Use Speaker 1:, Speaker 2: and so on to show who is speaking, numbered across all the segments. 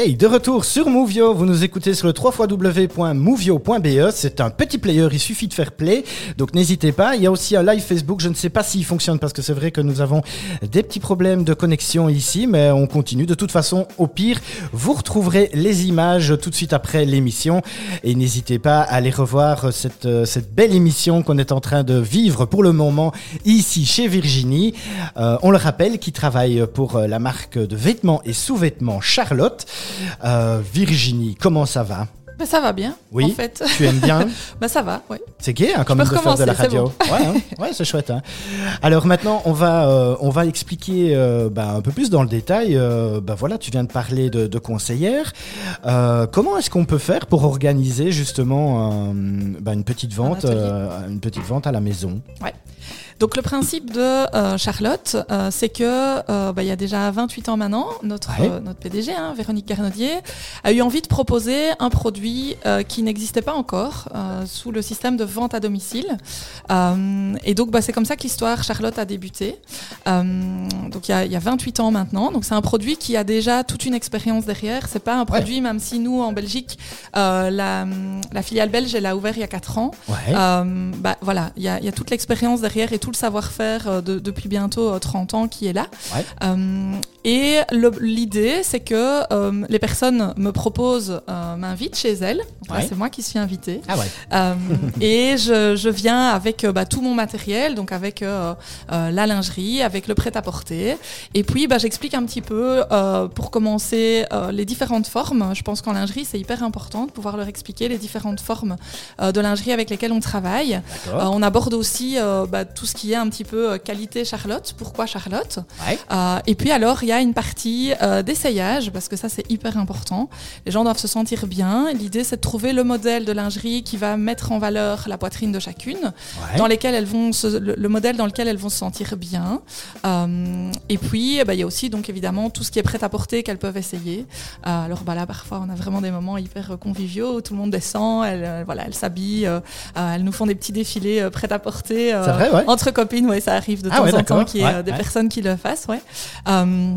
Speaker 1: Hey, de retour sur Movio, vous nous écoutez sur le www.movio.be, c'est un petit player, il suffit de faire play, donc n'hésitez pas. Il y a aussi un live Facebook, je ne sais pas s'il fonctionne parce que c'est vrai que nous avons des petits problèmes de connexion ici, mais on continue. De toute façon, au pire, vous retrouverez les images tout de suite après l'émission et n'hésitez pas à aller revoir cette, euh, belle émission qu'on est en train de vivre pour le moment ici chez Virginie. Euh, on le rappelle, qui travaille pour euh, la marque de vêtements et sous-vêtements Charlotte. Euh, Virginie, comment ça va?
Speaker 2: Bah, ça va bien,
Speaker 1: Oui.
Speaker 2: en fait.
Speaker 1: Tu aimes bien?
Speaker 2: Bah, ça va, oui.
Speaker 1: C'est gay hein, quand
Speaker 2: Je
Speaker 1: même de faire de la radio? Ouais, hein. Ouais, c'est chouette. hein. Alors maintenant, on va, euh, on va expliquer euh, bah, un peu plus dans le détail. euh, bah, voilà, tu viens de parler de, de conseillère. Comment est-ce qu'on peut faire pour organiser justement bah, une petite vente, une petite vente à la maison?
Speaker 2: Donc le principe de euh, Charlotte, euh, c'est que euh, bah, il y a déjà 28 ans maintenant, notre,
Speaker 1: Ouais.
Speaker 2: notre PDG, hein, Véronique Carnodier, a eu envie de proposer un produit euh, qui n'existait pas encore euh, sous le système de vente à domicile. Euh, et donc bah, c'est comme ça que l'histoire Charlotte a débuté. Euh, donc il y, a, il y a 28 ans maintenant. Donc c'est un produit qui a déjà toute une expérience derrière. C'est pas un produit, même si nous en Belgique, euh, la, la filiale belge, elle a ouvert il y a 4 ans.
Speaker 1: Ouais.
Speaker 2: Euh, bah, voilà, il y a, il y a toute l'expérience derrière et tout le savoir-faire euh, de- depuis bientôt euh, 30 ans qui est là.
Speaker 1: Ouais.
Speaker 2: Et l'idée, c'est que euh, les personnes me proposent, euh, m'invitent chez elles.
Speaker 1: Ouais.
Speaker 2: C'est moi qui suis invitée.
Speaker 1: Ah ouais.
Speaker 2: Euh, et je, je viens avec bah, tout mon matériel, donc avec la lingerie, avec le prêt-à-porter. Et puis, bah, j'explique un petit peu, pour commencer, les différentes formes. Je pense qu'en lingerie, c'est hyper important de pouvoir leur expliquer les différentes formes de lingerie avec lesquelles on travaille. On aborde aussi bah, tout ce qui est un petit peu qualité Charlotte. Pourquoi Charlotte?
Speaker 1: Ouais.
Speaker 2: et puis alors, il y a une partie euh, d'essayage, parce que ça c'est hyper important. Les gens doivent se sentir bien. L'idée c'est de trouver le modèle de lingerie qui va mettre en valeur la poitrine de chacune,
Speaker 1: Ouais.
Speaker 2: dans lesquelles elles vont se- le, le modèle dans lequel elles vont se sentir bien. Euh, et puis, eh ben, il y a aussi donc évidemment tout ce qui est prêt à porter qu'elles peuvent essayer. Euh, alors bah là, parfois, on a vraiment des moments hyper conviviaux où tout le monde descend, elles, voilà, elles s'habillent, elles nous font des petits défilés prêts à porter.
Speaker 1: C'est vrai, ouais.
Speaker 2: entre copines, ouais, ça arrive de
Speaker 1: Ah
Speaker 2: temps en temps qu'il y ait des personnes qui le fassent, ouais. Euh,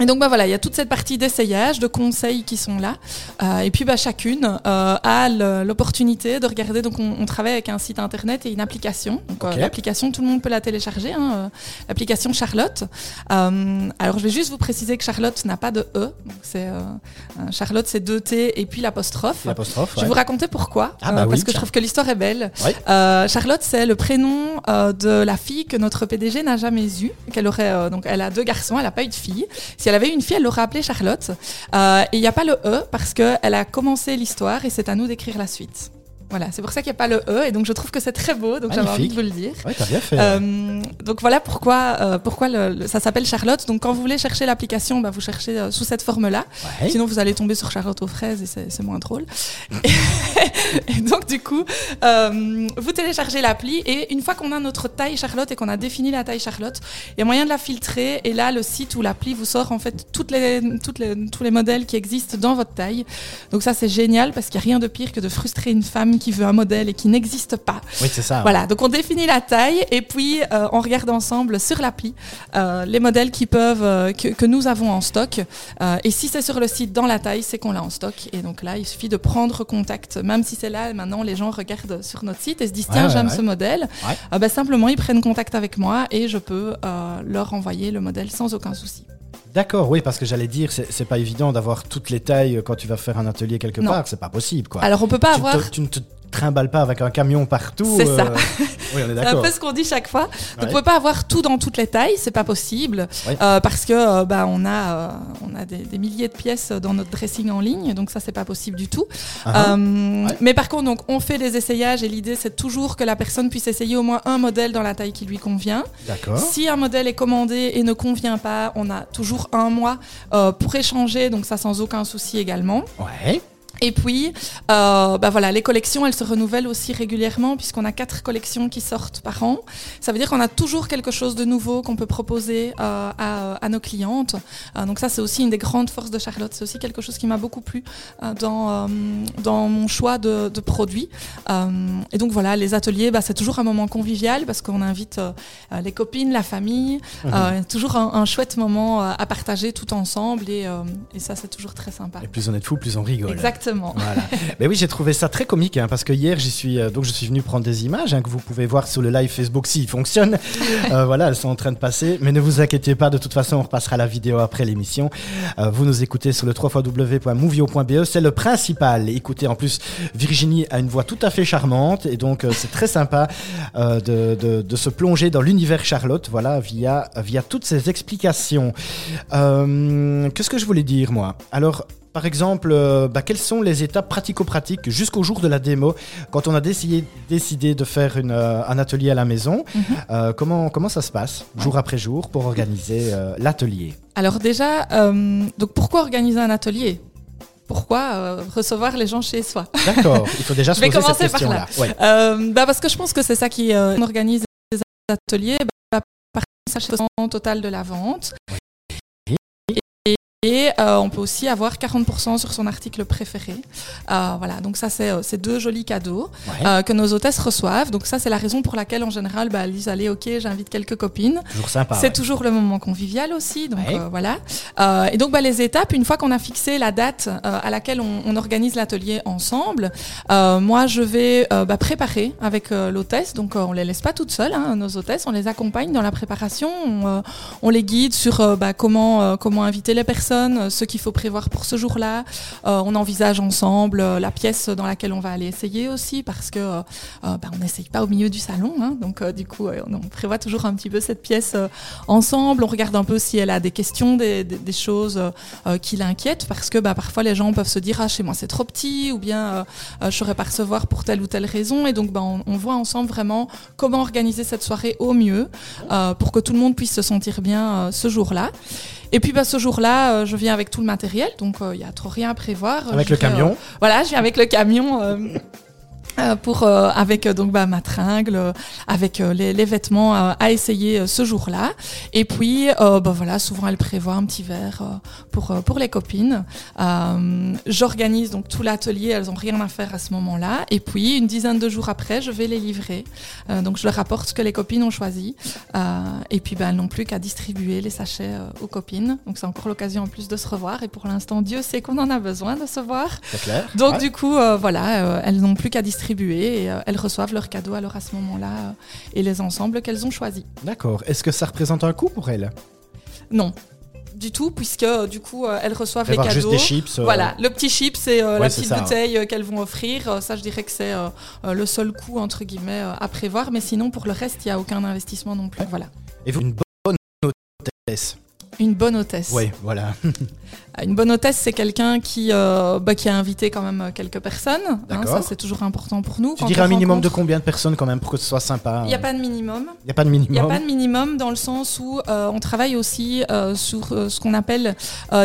Speaker 2: et donc bah voilà, il y a toute cette partie d'essayage, de conseils qui sont là. Euh, et puis bah chacune euh, a l'opportunité de regarder. Donc on, on travaille avec un site internet et une application. Donc euh, l'application, tout le monde peut la télécharger. Hein, euh, l'application Charlotte. Euh, alors je vais juste vous préciser que Charlotte n'a pas de e. Donc c'est Charlotte, c'est deux t et puis l'apostrophe.
Speaker 1: L'apostrophe.
Speaker 2: Je
Speaker 1: ouais.
Speaker 2: vais vous raconter pourquoi,
Speaker 1: Ah bah oui,
Speaker 2: parce que je trouve que l'histoire est belle. Euh, Charlotte, c'est le prénom euh, de la fille que notre PDG n'a jamais eue. Qu'elle aurait euh, donc, elle a deux garçons, elle n'a pas eu de fille. Si elle avait une fille, elle l'aurait appelée Charlotte. Euh, et il n'y a pas le e parce que elle a commencé l'histoire et c'est à nous d'écrire la suite. Voilà, c'est pour ça qu'il n'y a pas le e et donc je trouve que c'est très beau. Donc j'avais envie de vous le dire.
Speaker 1: Ouais, t'as bien fait.
Speaker 2: Euh, donc voilà pourquoi, euh, pourquoi le- le- ça s'appelle Charlotte. Donc quand vous voulez chercher l'application, bah, vous cherchez euh, sous cette forme-là.
Speaker 1: Ouais.
Speaker 2: Sinon, vous allez tomber sur Charlotte aux fraises et c'est c'est moins drôle. et donc, du coup, euh, vous téléchargez l'appli et une fois qu'on a notre taille Charlotte et qu'on a défini la taille Charlotte, il y a moyen de la filtrer. Et là, le site ou l'appli vous sort en fait toutes les, toutes les, tous les modèles qui existent dans votre taille. Donc ça, c'est génial parce qu'il n'y a rien de pire que de frustrer une femme qui veut un modèle et qui n'existe pas.
Speaker 1: Oui, c'est ça.
Speaker 2: Voilà, donc on définit la taille et puis euh, on regarde ensemble sur l'appli euh, les modèles qui peuvent euh, que, que nous avons en stock. Et si c'est sur le site dans la taille, c'est qu'on l'a en stock. Et donc là, il suffit de prendre contact, même si c'est là maintenant les gens regardent sur notre site et se disent tiens
Speaker 1: ouais,
Speaker 2: j'aime
Speaker 1: ouais.
Speaker 2: ce modèle. Bah, simplement ils prennent contact avec moi et je peux leur envoyer le modèle sans aucun souci.
Speaker 1: D'accord, oui, parce que j'allais dire, c'est pas évident d'avoir toutes les tailles quand tu vas faire un atelier quelque
Speaker 2: Non.
Speaker 1: part, c'est pas possible, quoi.
Speaker 2: Alors on peut pas
Speaker 1: tu,
Speaker 2: avoir
Speaker 1: te, tu ne te trimbales pas avec un camion partout.
Speaker 2: C'est ça.
Speaker 1: Oui, on est
Speaker 2: C'est un
Speaker 1: d'accord.
Speaker 2: peu ce qu'on dit chaque fois. Donc,
Speaker 1: Ouais.
Speaker 2: Vous pouvez pas avoir tout dans toutes les tailles, c'est pas possible,
Speaker 1: Ouais.
Speaker 2: Euh, parce que euh, bah, on a, euh, on a des, des milliers de pièces dans notre dressing en ligne, donc ça c'est pas possible du tout.
Speaker 1: Ah,
Speaker 2: Euh,
Speaker 1: Ouais.
Speaker 2: Mais par contre, donc on fait des essayages et l'idée c'est toujours que la personne puisse essayer au moins un modèle dans la taille qui lui convient.
Speaker 1: D'accord.
Speaker 2: Si un modèle est commandé et ne convient pas, on a toujours un mois euh, pour échanger, donc ça sans aucun souci également.
Speaker 1: Ouais.
Speaker 2: Et puis, euh, bah voilà, les collections, elles se renouvellent aussi régulièrement puisqu'on a quatre collections qui sortent par an. Ça veut dire qu'on a toujours quelque chose de nouveau qu'on peut proposer euh, à, à, nos clientes. Euh, donc ça, c'est aussi une des grandes forces de Charlotte. C'est aussi quelque chose qui m'a beaucoup plu euh, dans, euh, dans mon choix de, de produits. Euh, et donc voilà, les ateliers, bah, c'est toujours un moment convivial parce qu'on invite les copines, la famille. Mhm. toujours un, un, chouette moment à partager tout ensemble et, et ça, c'est toujours très sympa.
Speaker 1: Et plus on est de fous, plus on rigole.
Speaker 2: Exactement.
Speaker 1: Voilà. Mais oui, j'ai trouvé ça très comique hein, parce que hier, j'y suis euh, donc je suis venu prendre des images hein, que vous pouvez voir sur le live Facebook s'il fonctionne. euh, voilà, elles sont en train de passer. Mais ne vous inquiétez pas, de toute façon, on repassera la vidéo après l'émission. Euh, vous nous écoutez sur le www.movio.be, c'est le principal. Écoutez, en plus, Virginie a une voix tout à fait charmante et donc euh, c'est très sympa de, de, de, se plonger dans l'univers Charlotte, voilà, via via toutes ces explications. Qu'est-ce que je voulais dire moi? Alors par exemple, euh, bah, quelles sont les étapes pratico-pratiques jusqu'au jour de la démo, quand on a décidé, décidé de faire une, euh, un atelier à la maison mm -hmm. euh, comment, comment ça se passe, jour après jour, pour organiser l'atelier
Speaker 2: Alors déjà, donc pourquoi organiser un atelier? Pourquoi euh, recevoir les gens chez soi?
Speaker 1: D'accord, il faut déjà se poser cette question-là.
Speaker 2: Ouais. Euh, bah parce que je pense que c'est ça qui euh, organise des ateliers, bah, par sachant total de la vente. Et euh, on peut aussi avoir 40% sur son article préféré. Euh, voilà, donc ça c'est deux jolis cadeaux ouais. euh, que nos hôtesses reçoivent. Donc ça c'est la raison pour laquelle en général bah, elles disent allez ok j'invite quelques copines.
Speaker 1: Toujours sympa.
Speaker 2: C'est
Speaker 1: ouais.
Speaker 2: toujours le moment convivial aussi. Donc
Speaker 1: ouais.
Speaker 2: voilà. Euh, et donc bah, les étapes une fois qu'on a fixé la date euh, à laquelle on, on organise l'atelier ensemble, euh, moi je vais bah, préparer avec l'hôtesse. Donc on les laisse pas toutes seules hein, nos hôtesses, on les accompagne dans la préparation, on, on les guide sur bah, comment comment inviter les personnes ce qu'il faut prévoir pour ce jour-là. Euh, on envisage ensemble euh, la pièce dans laquelle on va aller essayer aussi, parce que euh, bah, on n'essaye pas au milieu du salon. Hein, donc du coup, on, prévoit toujours un petit peu cette pièce ensemble. On regarde un peu si elle a des questions, des, choses qui l'inquiètent, parce que bah, parfois les gens peuvent se dire ah chez moi c'est trop petit, ou bien je saurais pas recevoir pour telle ou telle raison. Et donc bah, on, voit ensemble vraiment comment organiser cette soirée au mieux pour que tout le monde puisse se sentir bien ce jour-là. Et puis bah, ce jour-là, euh, je viens avec tout le matériel, donc il euh, n'y a trop rien à prévoir.
Speaker 1: Avec
Speaker 2: je
Speaker 1: le camion
Speaker 2: Voilà, je viens avec le camion. Euh, pour euh, avec donc bah, ma tringle, euh, avec les, les, vêtements à essayer ce jour-là. Et puis bah, voilà, souvent elle prévoit un petit verre pour pour les copines. J'organise donc tout l'atelier, elles ont rien à faire à ce moment-là. Et puis une dizaine de jours après, je vais les livrer. donc je leur rapporte ce que les copines ont choisi. et puis bah, elles n'ont plus qu'à distribuer les sachets aux copines. Donc c'est encore l'occasion en plus de se revoir. Et pour l'instant, Dieu sait qu'on en a besoin de se voir.
Speaker 1: Clair.
Speaker 2: Donc
Speaker 1: ouais.
Speaker 2: du coup, voilà, elles n'ont plus qu'à distribuer et euh, elles reçoivent leurs cadeaux alors à ce moment-là euh, et les ensembles qu'elles ont choisis.
Speaker 1: D'accord. Est-ce que ça représente un coût pour elles?
Speaker 2: Non du tout puisque euh, du coup euh, elles reçoivent les cadeaux.
Speaker 1: Juste des chips. Euh...
Speaker 2: Voilà, le petit chip c'est ouais, la petite ça, bouteille qu'elles vont offrir. Ça je dirais que c'est le seul coût entre guillemets à prévoir, mais sinon pour le reste il n'y a aucun investissement non plus. Ouais. Voilà.
Speaker 1: Et vous une bonne hôtesse
Speaker 2: une bonne hôtesse.
Speaker 1: Oui, voilà.
Speaker 2: une bonne hôtesse, c'est quelqu'un qui, euh, bah, qui a invité quand même quelques personnes. Hein, ça, c'est toujours important pour nous.
Speaker 1: Tu dirais un minimum rencontre... de combien de personnes quand même pour que ce soit sympa
Speaker 2: Il n'y a pas de minimum.
Speaker 1: Il n'y a pas de minimum.
Speaker 2: Il n'y a pas de minimum dans le sens où euh, on travaille aussi euh, sur ce qu'on appelle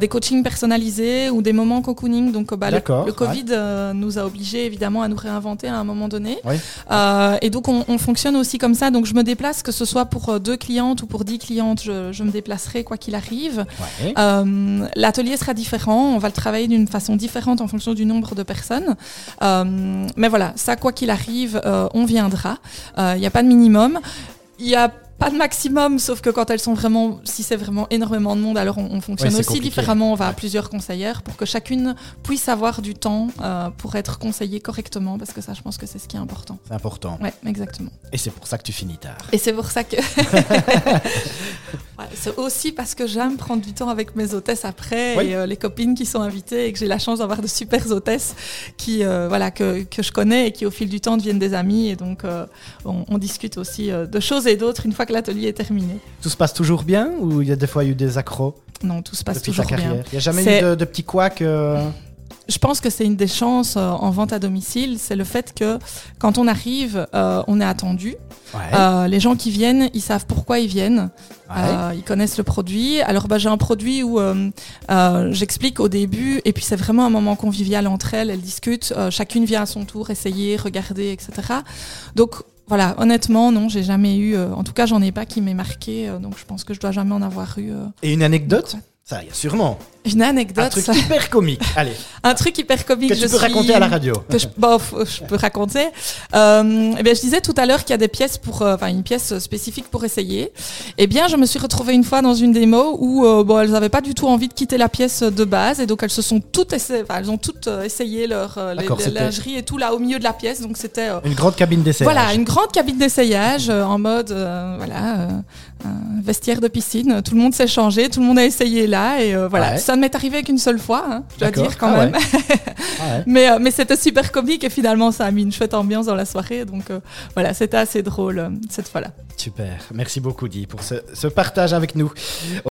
Speaker 2: des coachings personnalisés ou des moments cocooning. Donc, bah, le, le, Covid ouais. nous a obligés évidemment à nous réinventer à un moment donné.
Speaker 1: Oui.
Speaker 2: et donc, on, on, fonctionne aussi comme ça. Donc, je me déplace, que ce soit pour deux clientes ou pour dix clientes, je, je me déplacerai quoi qu'il arrive.
Speaker 1: Ouais.
Speaker 2: Euh, L'atelier sera différent, on va le travailler d'une façon différente en fonction du nombre de personnes. Euh, mais voilà, ça, quoi qu'il arrive, euh, on viendra. Il n'y a pas de minimum. Il y a pas de maximum, sauf que quand elles sont vraiment, si c'est vraiment énormément de monde, alors on, on fonctionne
Speaker 1: ouais,
Speaker 2: aussi compliqué. différemment. On va à plusieurs conseillères pour que chacune puisse avoir du temps euh, pour être conseillée correctement, parce que ça, je pense que c'est ce qui est important.
Speaker 1: C'est important.
Speaker 2: Ouais, exactement.
Speaker 1: Et c'est pour ça que tu finis tard.
Speaker 2: Et c'est pour ça que. ouais, c'est aussi parce que j'aime prendre du temps avec mes hôtesses après
Speaker 1: oui.
Speaker 2: et euh, les copines qui sont invitées et que j'ai la chance d'avoir de super hôtesses qui, euh, voilà, que, que je connais et qui, au fil du temps, deviennent des amis. Et donc, euh, on, on, discute aussi de choses et d'autres une fois que l'atelier est terminé.
Speaker 1: Tout se passe toujours bien ou il y a des fois eu des accros
Speaker 2: Non, tout se passe toujours bien.
Speaker 1: Il n'y a jamais eu de, de petits couacs.
Speaker 2: Je pense que c'est une des chances euh, en vente à domicile, c'est le fait que quand on arrive, euh, on est attendu.
Speaker 1: Ouais.
Speaker 2: Euh, les gens qui viennent, ils savent pourquoi ils viennent.
Speaker 1: Ouais.
Speaker 2: Euh, ils connaissent le produit. Alors bah, j'ai un produit où euh, euh, j'explique au début et puis c'est vraiment un moment convivial entre elles. Elles discutent, euh, chacune vient à son tour essayer, regarder, etc. Donc voilà, honnêtement non, j'ai jamais eu. euh, en tout cas, j'en ai pas qui m'ait marqué. euh, donc je pense que je dois jamais en avoir eu. euh.
Speaker 1: Et une anecdote? Ça, il y a sûrement.
Speaker 2: Une
Speaker 1: Un
Speaker 2: anecdote,
Speaker 1: truc
Speaker 2: ça-
Speaker 1: hyper comique. Allez,
Speaker 2: un truc hyper comique.
Speaker 1: que tu
Speaker 2: je
Speaker 1: peux
Speaker 2: suis-
Speaker 1: raconter à la radio.
Speaker 2: que je, bon, f- je peux raconter. Euh, eh bien, je disais tout à l'heure qu'il y a des pièces pour, euh, enfin, une pièce spécifique pour essayer. Eh bien, je me suis retrouvée une fois dans une démo où, euh, bon, elles n'avaient pas du tout envie de quitter la pièce de base, et donc elles se sont toutes, essa- enfin, elles ont toutes essayé leur les, lingeries et tout là au milieu de la pièce. Donc c'était
Speaker 1: Une grande cabine d'essai.
Speaker 2: voilà, une grande cabine d'essayage en mode voilà un vestiaire de piscine. Tout le monde s'est changé, tout le monde a essayé là et euh, voilà.
Speaker 1: Ouais.
Speaker 2: Ça ne m'est arrivé qu'une seule fois, hein, je dois dire quand
Speaker 1: Ah
Speaker 2: même.
Speaker 1: Ah ouais.
Speaker 2: mais euh, mais c'était super comique et finalement ça a mis une chouette ambiance dans la soirée. Donc euh, voilà, c'était assez drôle euh, cette fois-là.
Speaker 1: Super. Merci beaucoup, Di, pour ce, ce partage avec nous.